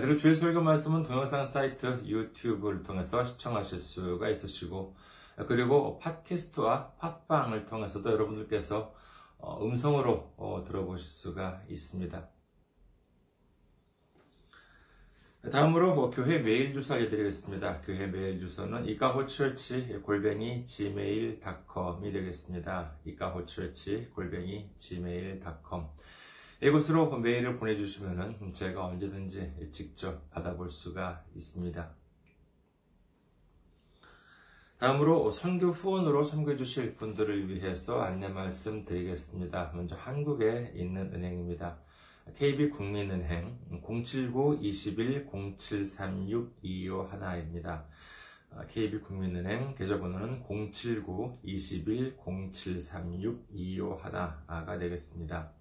그리고 주일 설교 말씀은 동영상 사이트 유튜브를 통해서 시청하실 수가 있으시고 그리고 팟캐스트와 팟빵을 통해서도 여러분들께서 음성으로 들어보실 수가 있습니다. 다음으로 교회 메일 주소 알려드리겠습니다. 교회 메일 주소는 이카호처치 골뱅이 gmail.com이 되겠습니다. 이카호처치 골뱅이 gmail.com 이곳으로 메일을 보내주시면 제가 언제든지 직접 받아볼 수가 있습니다. 다음으로 선교 후원으로 선교해 주실 분들을 위해서 안내 말씀 드리겠습니다. 먼저 한국에 있는 은행입니다. KB국민은행 079-21-0736-251입니다. KB국민은행 계좌번호는 079-21-0736-251가 되겠습니다.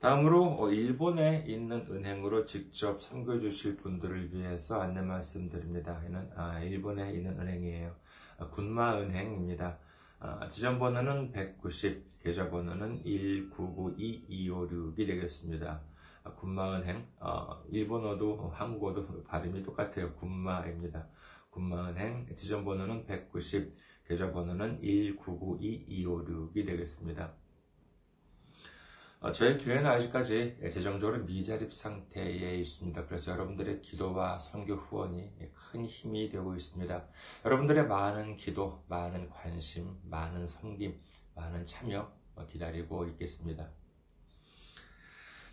다음으로 일본에 있는 은행으로 직접 선교해 주실 분들을 위해서 안내 말씀드립니다. 이는 일본에 있는 은행이에요. 군마은행입니다. 지점번호는 190, 계좌번호는 1992256이 되겠습니다. 군마은행, 일본어도 한국어도 발음이 똑같아요. 군마입니다. 군마은행, 지점번호는 190, 계좌번호는 1992256이 되겠습니다. 저희 교회는 아직까지 재정적으로 미자립 상태에 있습니다. 그래서 여러분들의 기도와 선교 후원이 큰 힘이 되고 있습니다. 여러분들의 많은 기도, 많은 관심, 많은 섬김, 많은 참여 기다리고 있겠습니다.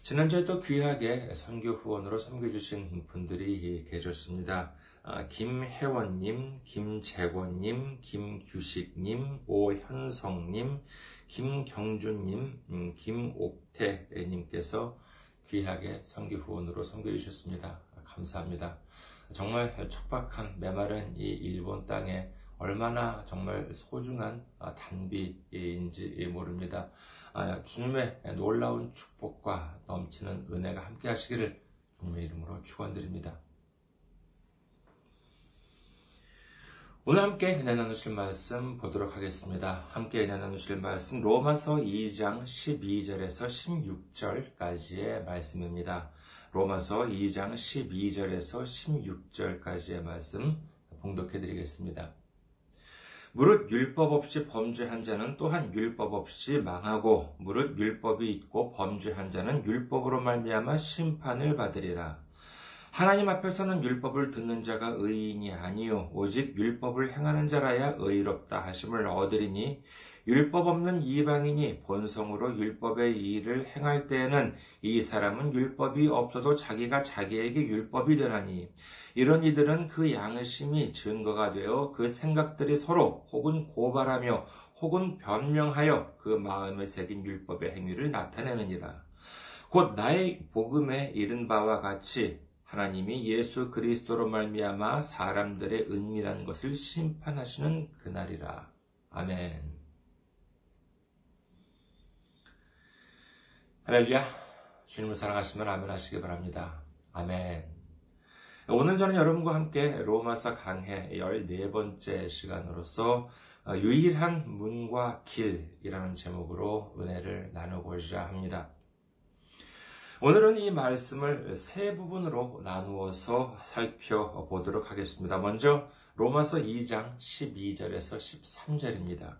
지난주에 또 귀하게 선교 후원으로 섬겨주신 분들이 계셨습니다. 김혜원님, 김재권님, 김규식님, 오현성님, 김경준님, 음, 김옥태님께서 귀하게 선교 후원으로 섬겨 주셨습니다. 감사합니다. 정말 척박한 메마른 이 일본 땅에 얼마나 정말 소중한 단비인지 모릅니다. 주님의 놀라운 축복과 넘치는 은혜가 함께 하시기를 주님의 이름으로 축원드립니다. 오늘 함께 은혜 나누실 말씀 보도록 하겠습니다. 함께 은혜 나누실 말씀 로마서 2장 12절에서 16절까지의 말씀입니다. 로마서 2장 12절에서 16절까지의 말씀 봉독해 드리겠습니다. 무릇 율법 없이 범죄한 자는 또한 율법 없이 망하고 무릇 율법이 있고 범죄한 자는 율법으로 말미암아 심판을 받으리라. 하나님 앞에서는 율법을 듣는 자가 의인이 아니요 오직 율법을 행하는 자라야 의롭다 하심을 얻으리니 율법 없는 이방인이 본성으로 율법의 일을 행할 때에는 이 사람은 율법이 없어도 자기가 자기에게 율법이 되나니 이런 이들은 그 양심이 증거가 되어 그 생각들이 서로 혹은 고발하며 혹은 변명하여 그 마음에 새긴 율법의 행위를 나타내느니라. 곧 나의 복음에 이른 바와 같이 하나님이 예수 그리스도로 말미암아 사람들의 은밀한 것을 심판하시는 그날이라. 아멘. 할렐루야. 주님을 사랑하시면 아멘 하시기 바랍니다. 아멘. 오늘 저는 여러분과 함께 로마서 강해 14번째 시간으로서 유일한 문과 길이라는 제목으로 은혜를 나누고자 합니다. 오늘은 이 말씀을 세 부분으로 나누어서 살펴보도록 하겠습니다. 먼저 로마서 2장 12절에서 13절입니다.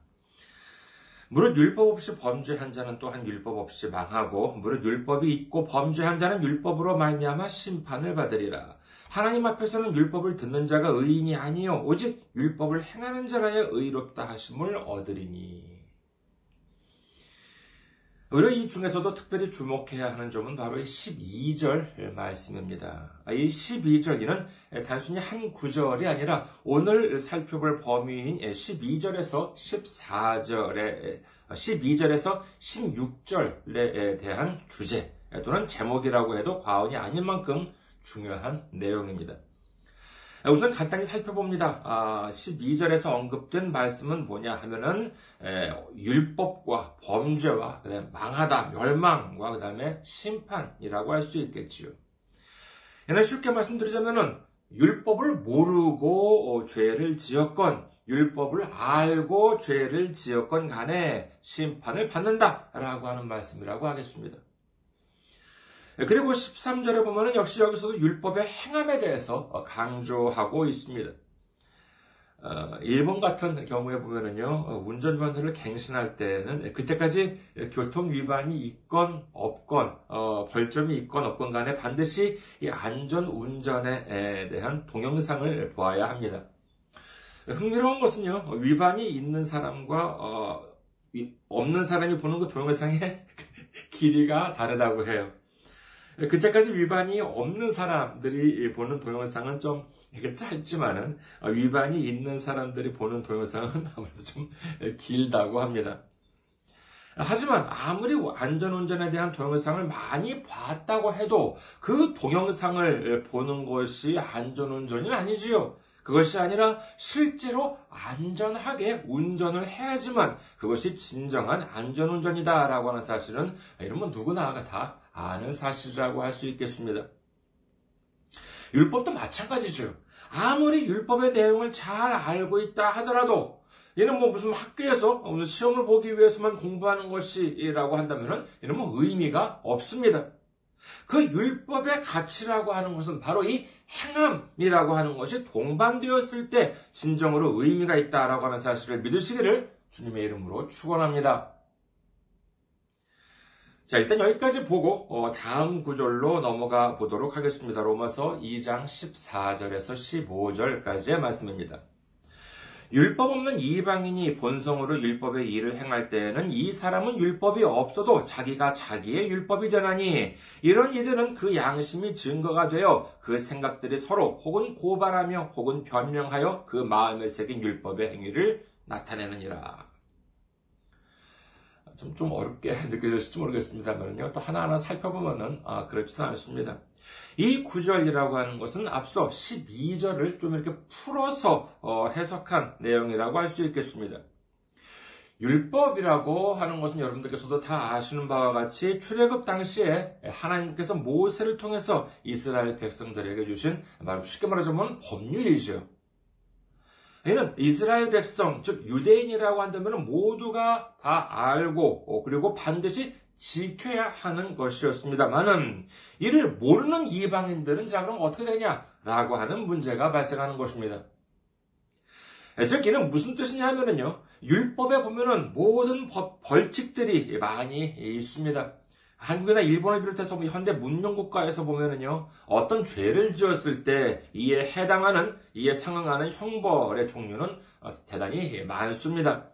무릇 율법 없이 범죄한 자는 또한 율법 없이 망하고 무릇 율법이 있고 범죄한 자는 율법으로 말미암아 심판을 받으리라. 하나님 앞에서는 율법을 듣는 자가 의인이 아니요 오직 율법을 행하는 자라야 의롭다 하심을 얻으리니. 이 중에서도 특별히 주목해야 하는 점은 바로 이 12절 말씀입니다. 이 12절, 이는 단순히 한 구절이 아니라 오늘 살펴볼 범위인 12절에서 14절에, 12절에서 16절에 대한 주제 또는 제목이라고 해도 과언이 아닐 만큼 중요한 내용입니다. 우선 간단히 살펴봅니다. 12절에서 아, 언급된 말씀은 뭐냐 하면은 율법과 범죄와 그다음에 망하다, 멸망과 그다음에 심판이라고 할 수 있겠지요. 얘는 쉽게 말씀드리자면은 율법을 모르고 어, 죄를 지었건 율법을 알고 죄를 지었건 간에 심판을 받는다라고 하는 말씀이라고 하겠습니다. 그리고 13절에 보면은 역시 여기서도 율법의 행함에 대해서 강조하고 있습니다. 어, 일본 같은 경우에 보면은요, 운전면허를 갱신할 때는 그때까지 교통 위반이 있건 없건, 어, 벌점이 있건 없건 간에 반드시 이 안전 운전에 대한 동영상을 보아야 합니다. 흥미로운 것은요, 위반이 있는 사람과 어, 없는 사람이 보는 그 동영상의 길이가 다르다고 해요. 그때까지 위반이 없는 사람들이 보는 동영상은 좀 짧지만은 위반이 있는 사람들이 보는 동영상은 아무래도 좀 길다고 합니다. 하지만 아무리 안전운전에 대한 동영상을 많이 봤다고 해도 그 동영상을 보는 것이 안전운전이 아니지요. 그것이 아니라 실제로 안전하게 운전을 해야지만 그것이 진정한 안전운전이다라고 하는 사실은 이러면 누구나 다 아는 사실이라고 할 수 있겠습니다. 율법도 마찬가지죠. 아무리 율법의 내용을 잘 알고 있다 하더라도 얘는 뭐 무슨 학교에서 무슨 시험을 보기 위해서만 공부하는 것이라고 한다면 얘는 뭐 의미가 없습니다. 그 율법의 가치라고 하는 것은 바로 이 행함이라고 하는 것이 동반되었을 때 진정으로 의미가 있다라고 하는 사실을 믿으시기를 주님의 이름으로 축원합니다. 자, 일단 여기까지 보고 어, 다음 구절로 넘어가 보도록 하겠습니다. 로마서 2장 14절에서 15절까지의 말씀입니다. 율법 없는 이방인이 본성으로 율법의 일을 행할 때에는 이 사람은 율법이 없어도 자기가 자기의 율법이 되나니 이런 이들은 그 양심이 증거가 되어 그 생각들이 서로 혹은 고발하며 혹은 변명하여 그 마음에 새긴 율법의 행위를 나타내느니라. 좀, 좀 어렵게 느껴질지 모르겠습니다만요. 또 하나하나 살펴보면은, 아, 그렇지도 않습니다. 이 구절이라고 하는 것은 앞서 12절을 좀 이렇게 풀어서 어, 해석한 내용이라고 할 수 있겠습니다. 율법이라고 하는 것은 여러분들께서도 다 아시는 바와 같이 출애굽 당시에 하나님께서 모세를 통해서 이스라엘 백성들에게 주신 쉽게 말하자면 법률이죠. 이는 이스라엘 백성, 즉 유대인이라고 한다면 모두가 다 알고 어, 그리고 반드시 지켜야 하는 것이었습니다만은 이를 모르는 이방인들은 자 그럼 어떻게 되냐라고 하는 문제가 발생하는 것입니다. 즉 이는 무슨 뜻이냐 하면은요 율법에 보면은 모든 법, 벌칙들이 많이 있습니다. 한국이나 일본을 비롯해서 뭐 현대 문명 국가에서 보면은요, 어떤 죄를 지었을 때 이에 해당하는, 이에 상응하는 형벌의 종류는 대단히 많습니다.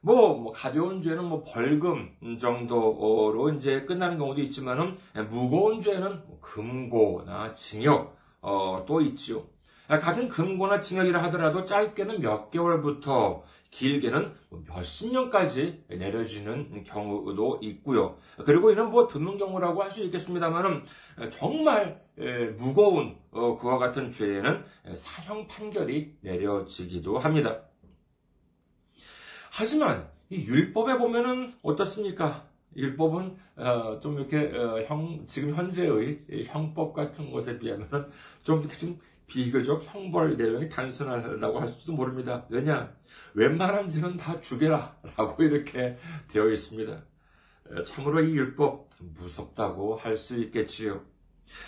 뭐, 뭐 가벼운 죄는 뭐 벌금 정도로 이제 끝나는 경우도 있지만은 무거운 죄는 금고나 징역 어, 또 있지요. 같은 금고나 징역이라 하더라도 짧게는 몇 개월부터 길게는 몇십 년까지 내려지는 경우도 있고요. 그리고 이는 뭐 드문 경우라고 할 수 있겠습니다만은 정말 무거운 어, 그와 같은 죄에는 사형 판결이 내려지기도 합니다. 하지만 이 율법에 보면은 어떻습니까? 율법은 어, 좀 이렇게 어, 형 지금 현재의 형법 같은 것에 비하면은 좀 이렇게 좀 비교적 형벌 내용이 단순하다고 할 수도 모릅니다. 왜냐? 웬만한 죄는 다 죽여라 라고 이렇게 되어 있습니다. 참으로 이 율법 무섭다고 할 수 있겠지요.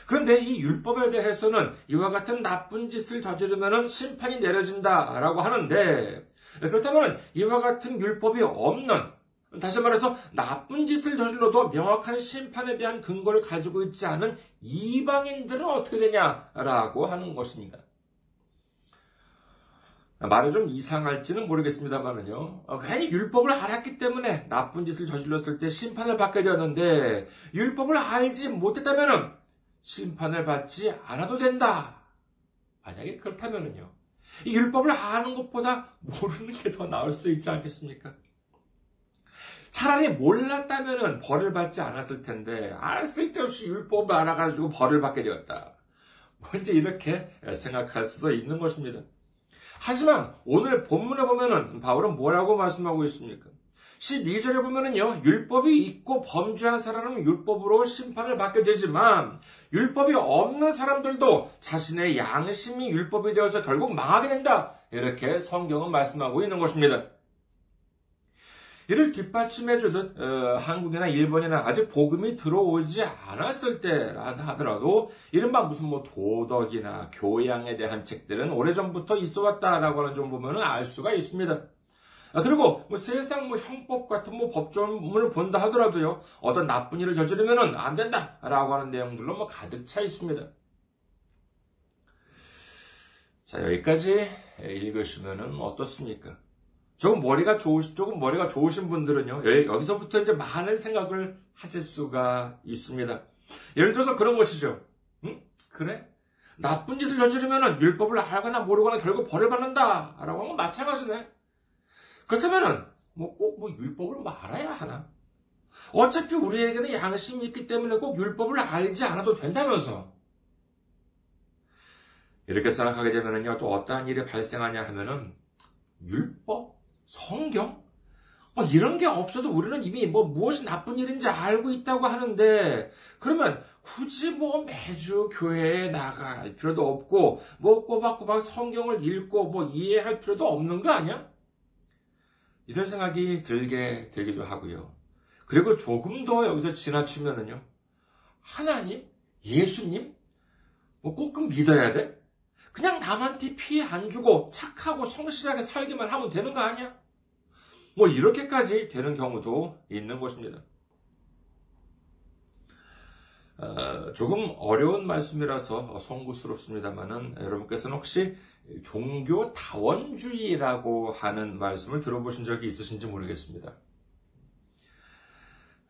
그런데 이 율법에 대해서는 이와 같은 나쁜 짓을 저지르면 심판이 내려진다라고 하는데 그렇다면 이와 같은 율법이 없는 다시 말해서 나쁜 짓을 저질러도 명확한 심판에 대한 근거를 가지고 있지 않은 이방인들은 어떻게 되냐라고 하는 것입니다. 말이 좀 이상할지는 모르겠습니다만은요. 어, 괜히 율법을 알았기 때문에 나쁜 짓을 저질렀을 때 심판을 받게 되었는데 율법을 알지 못했다면 심판을 받지 않아도 된다. 만약에 그렇다면은요. 이 율법을 아는 것보다 모르는 게 더 나을 수 있지 않겠습니까? 차라리 몰랐다면 벌을 받지 않았을 텐데, 아, 쓸데없이 율법을 알아가지고 벌을 받게 되었다. 뭐 이제 이렇게 생각할 수도 있는 것입니다. 하지만 오늘 본문에 보면은 바울은 뭐라고 말씀하고 있습니까? 12절에 보면은요, 율법이 있고 범죄한 사람은 율법으로 심판을 받게 되지만, 율법이 없는 사람들도 자신의 양심이 율법이 되어서 결국 망하게 된다. 이렇게 성경은 말씀하고 있는 것입니다. 이를 뒷받침해주듯 어, 한국이나 일본이나 아직 복음이 들어오지 않았을 때라 하더라도 이른바 무슨 뭐 도덕이나 교양에 대한 책들은 오래전부터 있어왔다라고 하는 점 보면은 알 수가 있습니다. 아, 그리고 뭐 세상 뭐 형법 같은 뭐 법조문을 본다 하더라도요 어떤 나쁜 일을 저지르면은 안 된다라고 하는 내용들로 뭐 가득 차 있습니다. 자 여기까지 읽으시면은 어떻습니까? 조금 머리가 좋으신, 조금 머리가 좋으신 분들은요, 여기서부터 이제 많은 생각을 하실 수가 있습니다. 예를 들어서 그런 것이죠. 응? 그래? 나쁜 짓을 저지르면 율법을 알거나 모르거나 결국 벌을 받는다. 라고 하는 건 마찬가지네. 그렇다면은, 뭐 꼭뭐 율법을 말아야 하나? 어차피 우리에게는 양심이 있기 때문에 꼭 율법을 알지 않아도 된다면서. 이렇게 생각하게 되면은요, 또 어떠한 일이 발생하냐 하면은, 율법? 성경? 뭐 이런 게 없어도 우리는 이미 뭐 무엇이 나쁜 일인지 알고 있다고 하는데 그러면 굳이 뭐 매주 교회에 나갈 필요도 없고 뭐 꼬박꼬박 성경을 읽고 뭐 이해할 필요도 없는 거 아니야? 이런 생각이 들게 되기도 하고요. 그리고 조금 더 여기서 지나치면은요. 하나님? 예수님? 뭐꼭 믿어야 돼? 그냥 남한테 피해 안 주고 착하고 성실하게 살기만 하면 되는 거 아니야? 뭐 이렇게까지 되는 경우도 있는 것입니다. 어, 조금 어려운 말씀이라서 송구스럽습니다만은 여러분께서는 혹시 종교 다원주의라고 하는 말씀을 들어보신 적이 있으신지 모르겠습니다.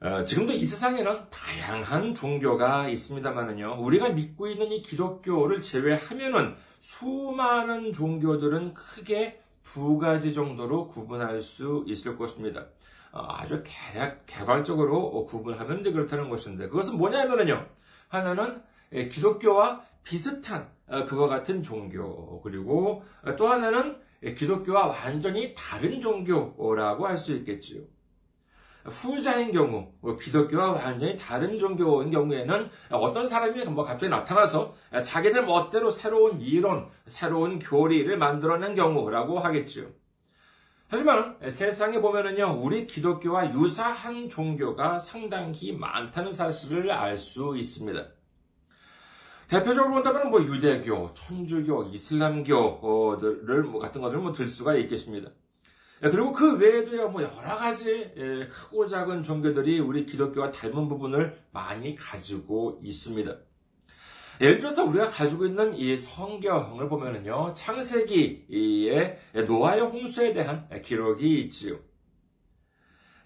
어, 지금도 이 세상에는 다양한 종교가 있습니다만은요, 우리가 믿고 있는 이 기독교를 제외하면은 수많은 종교들은 크게 두 가지 정도로 구분할 수 있을 것입니다. 어, 아주 개발적으로 구분하면 그렇다는 것인데, 그것은 뭐냐면요. 하나는 예, 기독교와 비슷한 어, 그와 같은 종교, 그리고 또 하나는 예, 기독교와 완전히 다른 종교라고 할 수 있겠지요. 후자인 경우, 뭐 기독교와 완전히 다른 종교인 경우에는 어떤 사람이 뭐 갑자기 나타나서 자기들 멋대로 새로운 이론, 새로운 교리를 만들어낸 경우라고 하겠죠. 하지만 세상에 보면은요, 우리 기독교와 유사한 종교가 상당히 많다는 사실을 알 수 있습니다. 대표적으로 본다면 뭐 유대교, 천주교, 이슬람교를 뭐 같은 것들을 뭐 들 수가 있겠습니다. 예, 그리고 그 외에도요, 뭐 여러 가지 예, 크고 작은 종교들이 우리 기독교와 닮은 부분을 많이 가지고 있습니다. 예를 들어서 우리가 가지고 있는 이 성경을 보면은요, 창세기의 노아의 홍수에 대한 기록이 있지요.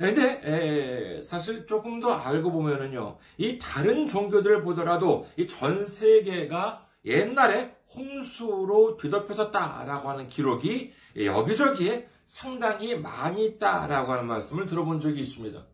예, 근데 사실 조금 더 알고 보면은요, 이 다른 종교들을 보더라도 이 전 세계가 옛날에 홍수로 뒤덮여졌다라고 하는 기록이 여기저기에 상당히 많이 있다라고 하는 말씀을 들어본 적이 있습니다.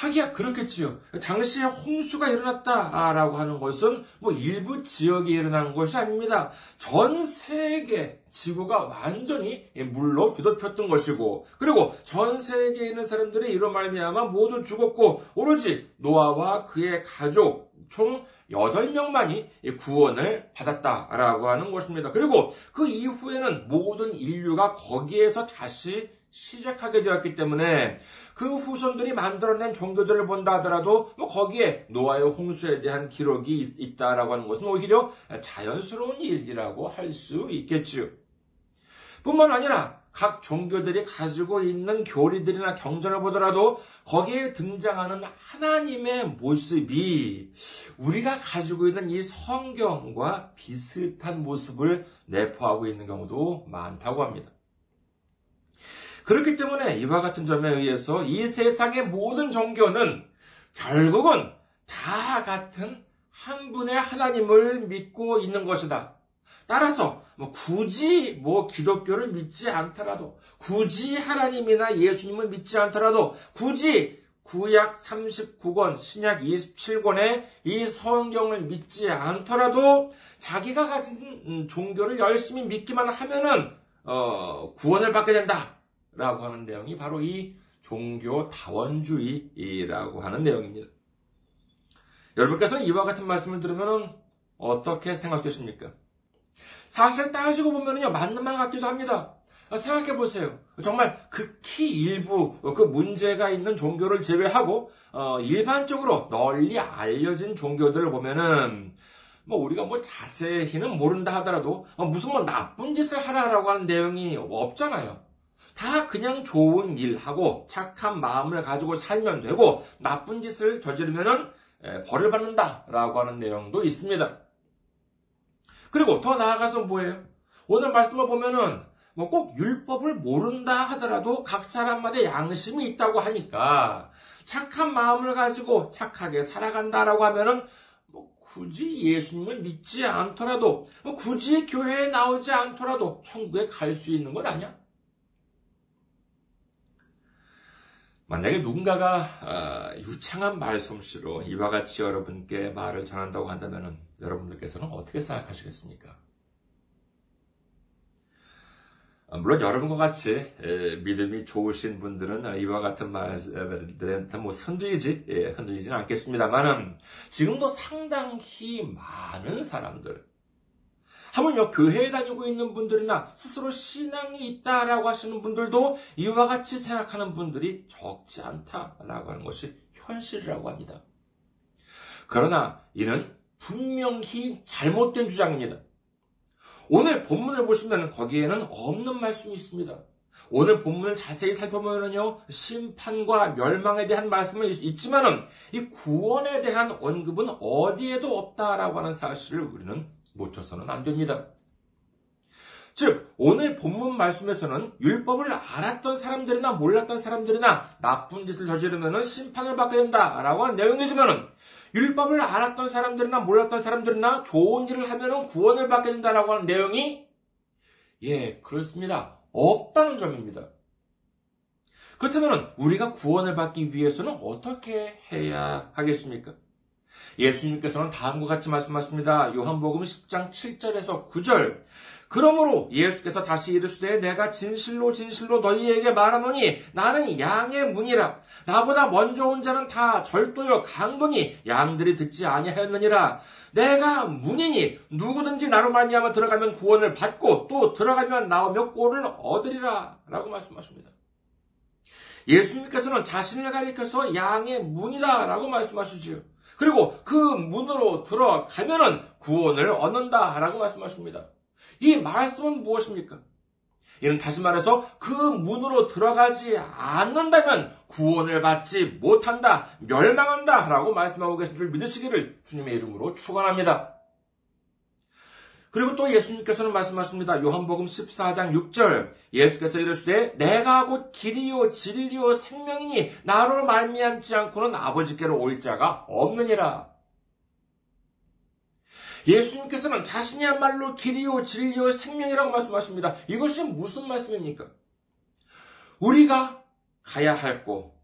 하기야 그렇겠지요. 당시에 홍수가 일어났다라고 하는 것은 뭐 일부 지역에 일어난 것이 아닙니다. 전 세계 지구가 완전히 물로 뒤덮였던 것이고 그리고 전 세계에 있는 사람들이 이런 말미암아 모두 죽었고 오로지 노아와 그의 가족 총 8명만이 구원을 받았다라고 하는 것입니다. 그리고 그 이후에는 모든 인류가 거기에서 다시 시작하게 되었기 때문에 그 후손들이 만들어낸 종교들을 본다 하더라도 뭐 거기에 노아의 홍수에 대한 기록이 있, 다라고 하는 것은 오히려 자연스러운 일이라고 할 수 있겠지요. 뿐만 아니라 각 종교들이 가지고 있는 교리들이나 경전을 보더라도 거기에 등장하는 하나님의 모습이 우리가 가지고 있는 이 성경과 비슷한 모습을 내포하고 있는 경우도 많다고 합니다. 그렇기 때문에 이와 같은 점에 의해서 이 세상의 모든 종교는 결국은 다 같은 한 분의 하나님을 믿고 있는 것이다. 따라서 뭐 굳이 뭐 기독교를 믿지 않더라도 굳이 하나님이나 예수님을 믿지 않더라도 굳이 구약 39권, 신약 27권의 이 성경을 믿지 않더라도 자기가 가진 음, 종교를 열심히 믿기만 하면은 어, 구원을 받게 된다라고 하는 내용이 바로 이 종교 다원주의라고 하는 내용입니다. 여러분께서는 이와 같은 말씀을 들으면 어떻게 생각되십니까? 사실 따지고 보면요, 맞는 말 같기도 합니다. 생각해 보세요. 정말 극히 일부 그 문제가 있는 종교를 제외하고 어, 일반적으로 널리 알려진 종교들을 보면은 뭐 우리가 뭐 자세히는 모른다 하더라도 어, 무슨 뭐 나쁜 짓을 하라라고 하는 내용이 없잖아요. 다 그냥 좋은 일 하고 착한 마음을 가지고 살면 되고 나쁜 짓을 저지르면은 벌을 받는다라고 하는 내용도 있습니다. 그리고 더 나아가서 뭐예요? 오늘 말씀을 보면은 뭐 꼭 율법을 모른다 하더라도 각 사람마다 양심이 있다고 하니까 착한 마음을 가지고 착하게 살아간다라고 하면은 뭐 굳이 예수님을 믿지 않더라도 뭐 굳이 교회에 나오지 않더라도 천국에 갈 수 있는 건 아니야? 만약에 누군가가 아, 유창한 말솜씨로 이와 같이 여러분께 말을 전한다고 한다면 여러분들께서는 어떻게 생각하시겠습니까? 아, 물론 여러분과 같이 믿음이 좋으신 분들은 이와 같은 말들한테 뭐 흔들리지 예, 흔들리지는 않겠습니다만은 지금도 상당히 많은 사람들 하물며 교회에 다니고 있는 분들이나 스스로 신앙이 있다라고 하시는 분들도 이와 같이 생각하는 분들이 적지 않다라고 하는 것이 현실이라고 합니다. 그러나 이는 분명히 잘못된 주장입니다. 오늘 본문을 보시면 거기에는 없는 말씀이 있습니다. 오늘 본문을 자세히 살펴보면요, 심판과 멸망에 대한 말씀은 있지만은, 이 구원에 대한 언급은 어디에도 없다라고 하는 사실을 우리는 놓쳐서는 안 됩니다. 즉, 오늘 본문 말씀에서는 율법을 알았던 사람들이나 몰랐던 사람들이나 나쁜 짓을 저지르면 심판을 받게 된다 라고 하는 내용이지만은 율법을 알았던 사람들이나 몰랐던 사람들이나 좋은 일을 하면 구원을 받게 된다라고 하는 내용이 예, 그렇습니다. 없다는 점입니다. 그렇다면 우리가 구원을 받기 위해서는 어떻게 해야 하겠습니까? 예수님께서는 다음과 같이 말씀하십니다. 요한복음 10장 7절에서 9절. 그러므로 예수께서 다시 이르시되 내가 진실로 진실로 너희에게 말하노니 나는 양의 문이라 나보다 먼저 온 자는 다 절도요 강도니 양들이 듣지 아니하였느니라 내가 문이니 누구든지 나로 말미암아 들어가면 구원을 받고 또 들어가면 나오며 꼴을 얻으리라 라고 말씀하십니다. 예수님께서는 자신을 가리켜서 양의 문이다라고 말씀하시지요. 그리고 그 문으로 들어가면은 구원을 얻는다라고 말씀하십니다. 이 말씀은 무엇입니까? 이는 다시 말해서 그 문으로 들어가지 않는다면 구원을 받지 못한다, 멸망한다 라고 말씀하고 계신 줄 믿으시기를 주님의 이름으로 축원합니다. 그리고 또 예수님께서는 말씀하십니다. 요한복음 14장 6절 예수께서 이르시되 내가 곧 길이요 진리요 생명이니 나로 말미암지 않고는 아버지께로 올 자가 없느니라. 예수님께서는 자신이야말로 길이요 진리요 생명이라고 말씀하십니다. 이것이 무슨 말씀입니까? 우리가 가야 할 곳,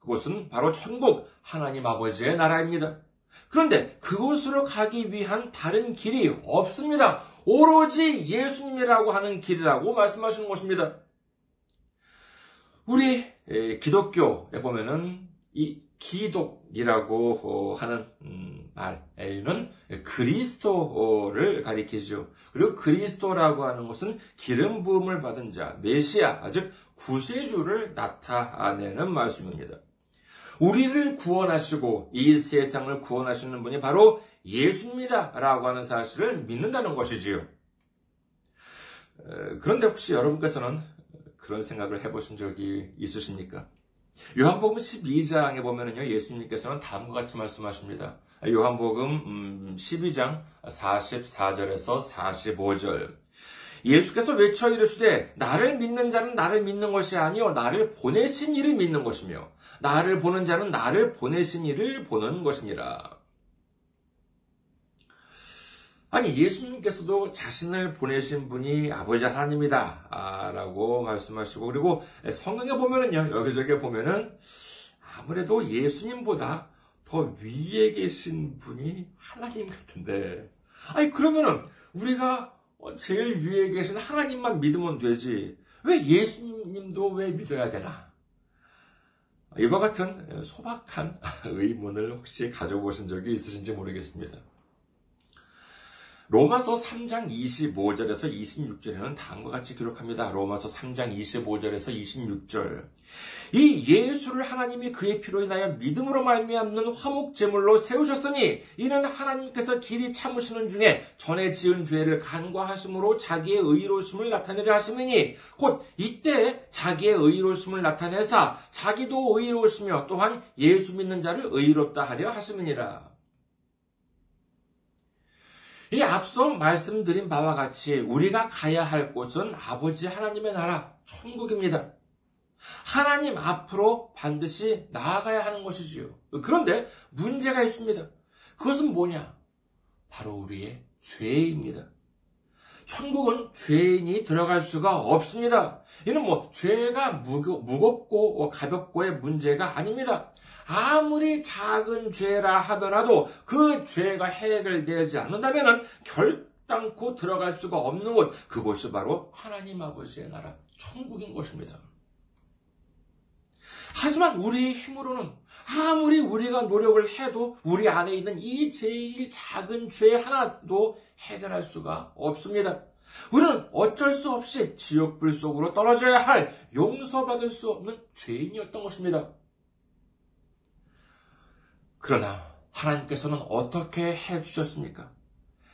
그곳은 바로 천국 하나님 아버지의 나라입니다. 그런데 그곳으로 가기 위한 다른 길이 없습니다. 오로지 예수님이라고 하는 길이라고 말씀하시는 것입니다. 우리 기독교에 보면은 이 기독이라고 어, 하는 음, 말에는 그리스도를 가리키죠. 그리고 그리스도라고 하는 것은 기름 부음을 받은 자, 메시아, 즉 구세주를 나타내는 말씀입니다. 우리를 구원하시고 이 세상을 구원하시는 분이 바로 예수입니다 라고 하는 사실을 믿는다는 것이지요. 그런데 혹시 여러분께서는 그런 생각을 해보신 적이 있으십니까? 요한복음 12장에 보면은요, 예수님께서는 다음과 같이 말씀하십니다. 요한복음 12장 음, 44절에서 45절. 예수께서 외쳐 이르시되 나를 믿는 자는 나를 믿는 것이 아니요 나를 보내신 이를 믿는 것이며 나를 보는 자는 나를 보내신 이를 보는 것이니라. 아니 예수님께서도 자신을 보내신 분이 아버지 하나님이다 라고 말씀하시고 그리고 성경에 보면은요 여기저기 보면은 아무래도 예수님보다 더 위에 계신 분이 하나님 같은데. 아니, 그러면은 우리가 제일 위에 계신 하나님만 믿으면 되지. 왜 예수님도 왜 믿어야 되나? 이와 같은 소박한 의문을 혹시 가져보신 적이 있으신지 모르겠습니다. 로마서 3장 25절에서 26절에는 다음과 같이 기록합니다. 로마서 3장 25절에서 26절. 이 예수를 하나님이 그의 피로 인하여 믿음으로 말미암는 화목 제물로 세우셨으니 이는 하나님께서 길이 참으시는 중에 전에 지은 죄를 간과하심으로 자기의 의로심을 나타내려 하심이니 곧 이때 자기의 의로심을 나타내사 자기도 의로우시며 또한 예수 믿는 자를 의롭다 하려 하심이니라. 이 앞서 말씀드린 바와 같이 우리가 가야 할 곳은 아버지 하나님의 나라, 천국입니다. 하나님 앞으로 반드시 나아가야 하는 것이지요. 그런데 문제가 있습니다. 그것은 뭐냐? 바로 우리의 죄입니다. 천국은 죄인이 들어갈 수가 없습니다. 이는 뭐 죄가 무겁고 가볍고의 문제가 아닙니다. 아무리 작은 죄라 하더라도 그 죄가 해결되지 않는다면 결단코 들어갈 수가 없는 곳, 그곳이 바로 하나님 아버지의 나라, 천국인 것입니다. 하지만 우리의 힘으로는 아무리 우리가 노력을 해도 우리 안에 있는 이 제일 작은 죄 하나도 해결할 수가 없습니다. 우리는 어쩔 수 없이 지옥불 속으로 떨어져야 할 용서받을 수 없는 죄인이었던 것입니다. 그러나 하나님께서는 어떻게 해주셨습니까?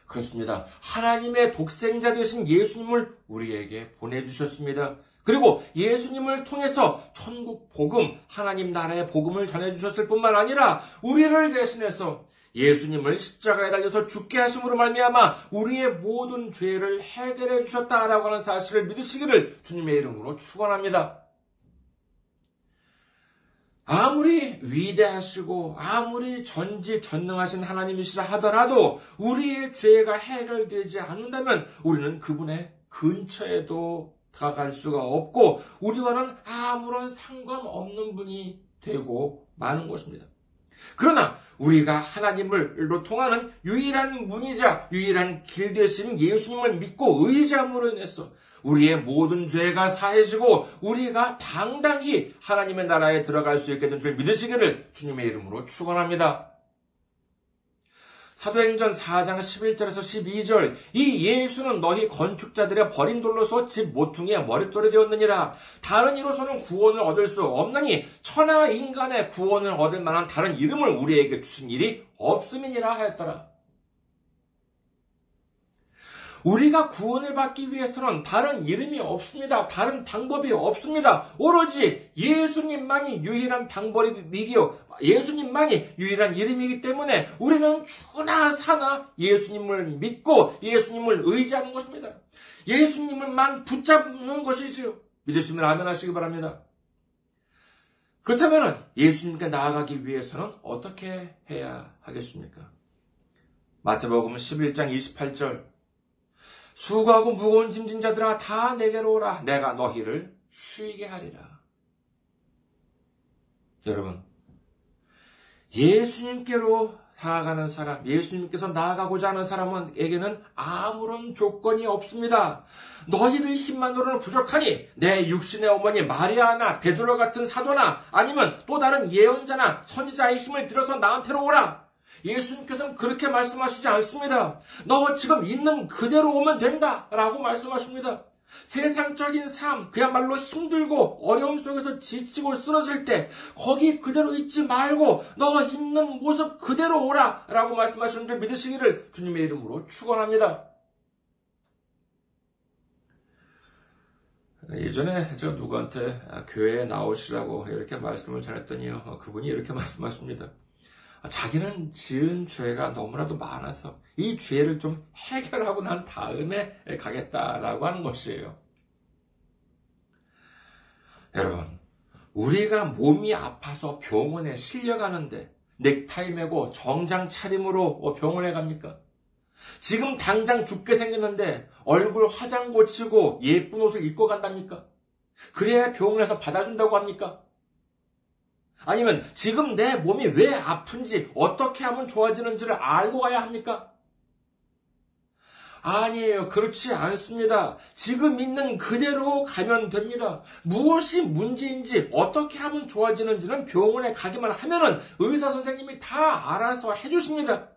그렇습니다. 하나님의 독생자 되신 예수님을 우리에게 보내주셨습니다. 그리고 예수님을 통해서 천국 복음, 하나님 나라의 복음을 전해주셨을 뿐만 아니라 우리를 대신해서 예수님을 십자가에 달려서 죽게 하심으로 말미암아 우리의 모든 죄를 해결해 주셨다라고 하는 사실을 믿으시기를 주님의 이름으로 축원합니다. 아무리 위대하시고 아무리 전지전능하신 하나님이시라 하더라도 우리의 죄가 해결되지 않는다면 우리는 그분의 근처에도 다가갈 수가 없고 우리와는 아무런 상관없는 분이 되고 마는 것입니다. 그러나 우리가 하나님을로 통하는 유일한 문이자 유일한 길 되신 예수님을 믿고 의지함으로 인해서 우리의 모든 죄가 사해지고 우리가 당당히 하나님의 나라에 들어갈 수 있게 된 줄 믿으시기를 주님의 이름으로 축원합니다. 사도행전 4장 11절에서 12절 이 예수는 너희 건축자들의 버린 돌로서 집 모퉁이에 머릿돌이 되었느니라. 다른 이로서는 구원을 얻을 수 없나니 천하 인간의 구원을 얻을 만한 다른 이름을 우리에게 주신 일이 없음이니라 하였더라 우리가 구원을 받기 위해서는 다른 이름이 없습니다. 다른 방법이 없습니다. 오로지 예수님만이 유일한 방법이기요. 예수님만이 유일한 이름이기 때문에 우리는 주나 사나 예수님을 믿고 예수님을 의지하는 것입니다. 예수님을만 붙잡는 것이지요. 믿으시면 아멘 하시기 바랍니다. 그렇다면 예수님께 나아가기 위해서는 어떻게 해야 하겠습니까? 마태복음 11장 28절 수고하고 무거운 짐진 자들아 다 내게로 오라 내가 너희를 쉬게 하리라. 여러분 예수님께로 나아가는 사람, 예수님께서 나아가고자 하는 사람에게는 아무런 조건이 없습니다. 너희들 힘만으로는 부족하니 내 육신의 어머니 마리아나 베드로 같은 사도나 아니면 또 다른 예언자나 선지자의 힘을 빌어서 나한테로 오라. 예수님께서는 그렇게 말씀하시지 않습니다. 너 지금 있는 그대로 오면 된다. 라고 말씀하십니다. 세상적인 삶, 그야말로 힘들고 어려움 속에서 지치고 쓰러질 때, 거기 그대로 있지 말고, 너 있는 모습 그대로 오라! 라고 말씀하시는데 믿으시기를 주님의 이름으로 축원합니다. 예전에 제가 누구한테 교회에 나오시라고 이렇게 말씀을 전했더니요. 그분이 이렇게 말씀하십니다. 자기는 지은 죄가 너무나도 많아서 이 죄를 좀 해결하고 난 다음에 가겠다라고 하는 것이에요. 여러분, 우리가 몸이 아파서 병원에 실려가는데 넥타이 메고 정장 차림으로 병원에 갑니까? 지금 당장 죽게 생겼는데 얼굴 화장 고치고 예쁜 옷을 입고 간답니까? 그래야 병원에서 받아준다고 합니까? 아니면 지금 내 몸이 왜 아픈지 어떻게 하면 좋아지는지를 알고 가야 합니까? 아니에요. 그렇지 않습니다. 지금 있는 그대로 가면 됩니다. 무엇이 문제인지 어떻게 하면 좋아지는지는 병원에 가기만 하면은 의사 선생님이 다 알아서 해주십니다.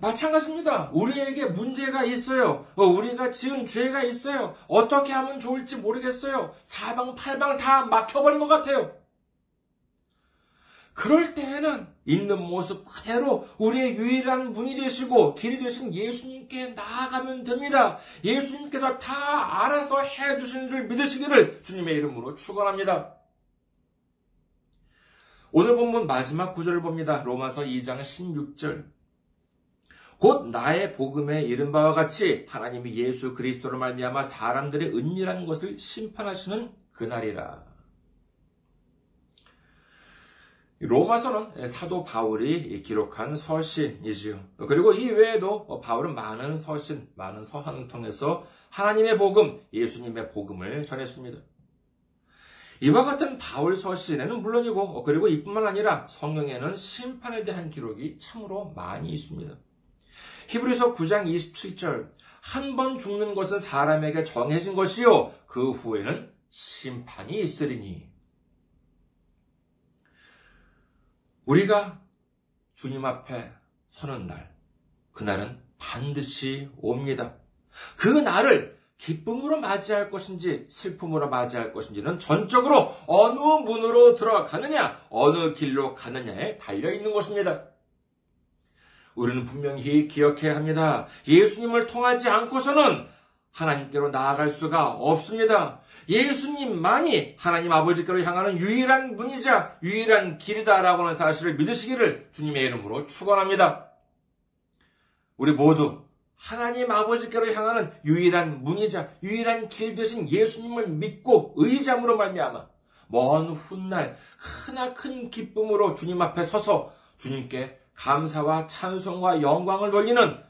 마찬가지입니다. 우리에게 문제가 있어요. 어, 우리가 지은 죄가 있어요. 어떻게 하면 좋을지 모르겠어요. 사방팔방 다 막혀버린 것 같아요. 그럴 때에는 있는 모습 그대로 우리의 유일한 문이 되시고 길이 되신 예수님께 나아가면 됩니다. 예수님께서 다 알아서 해주시는 줄 믿으시기를 주님의 이름으로 축원합니다. 오늘 본문 마지막 구절을 봅니다. 로마서 2장 16절. 곧 나의 복음에 이른 바와 같이 하나님이 예수 그리스도로 말미암아 사람들의 은밀한 것을 심판하시는 그날이라. 로마서는 사도 바울이 기록한 서신이지요. 그리고 이 외에도 바울은 많은 서신, 많은 서한을 통해서 하나님의 복음, 예수님의 복음을 전했습니다. 이와 같은 바울 서신에는 물론이고, 그리고 이뿐만 아니라 성경에는 심판에 대한 기록이 참으로 많이 있습니다. 히브리서 9장 27절, 한 번 죽는 것은 사람에게 정해진 것이요, 그 후에는 심판이 있으리니. 우리가 주님 앞에 서는 날, 그날은 반드시 옵니다. 그 날을 기쁨으로 맞이할 것인지 슬픔으로 맞이할 것인지는 전적으로 어느 문으로 들어가느냐, 어느 길로 가느냐에 달려 있는 것입니다. 우리는 분명히 기억해야 합니다. 예수님을 통하지 않고서는 하나님께로 나아갈 수가 없습니다. 예수님만이 하나님 아버지께로 향하는 유일한 문이자 유일한 길이다라고 하는 사실을 믿으시기를 주님의 이름으로 축원합니다. 우리 모두 하나님 아버지께로 향하는 유일한 문이자 유일한 길 되신 예수님을 믿고 의지함으로 말미암아 먼 훗날 크나 큰 기쁨으로 주님 앞에 서서 주님께 감사와 찬송과 영광을 돌리는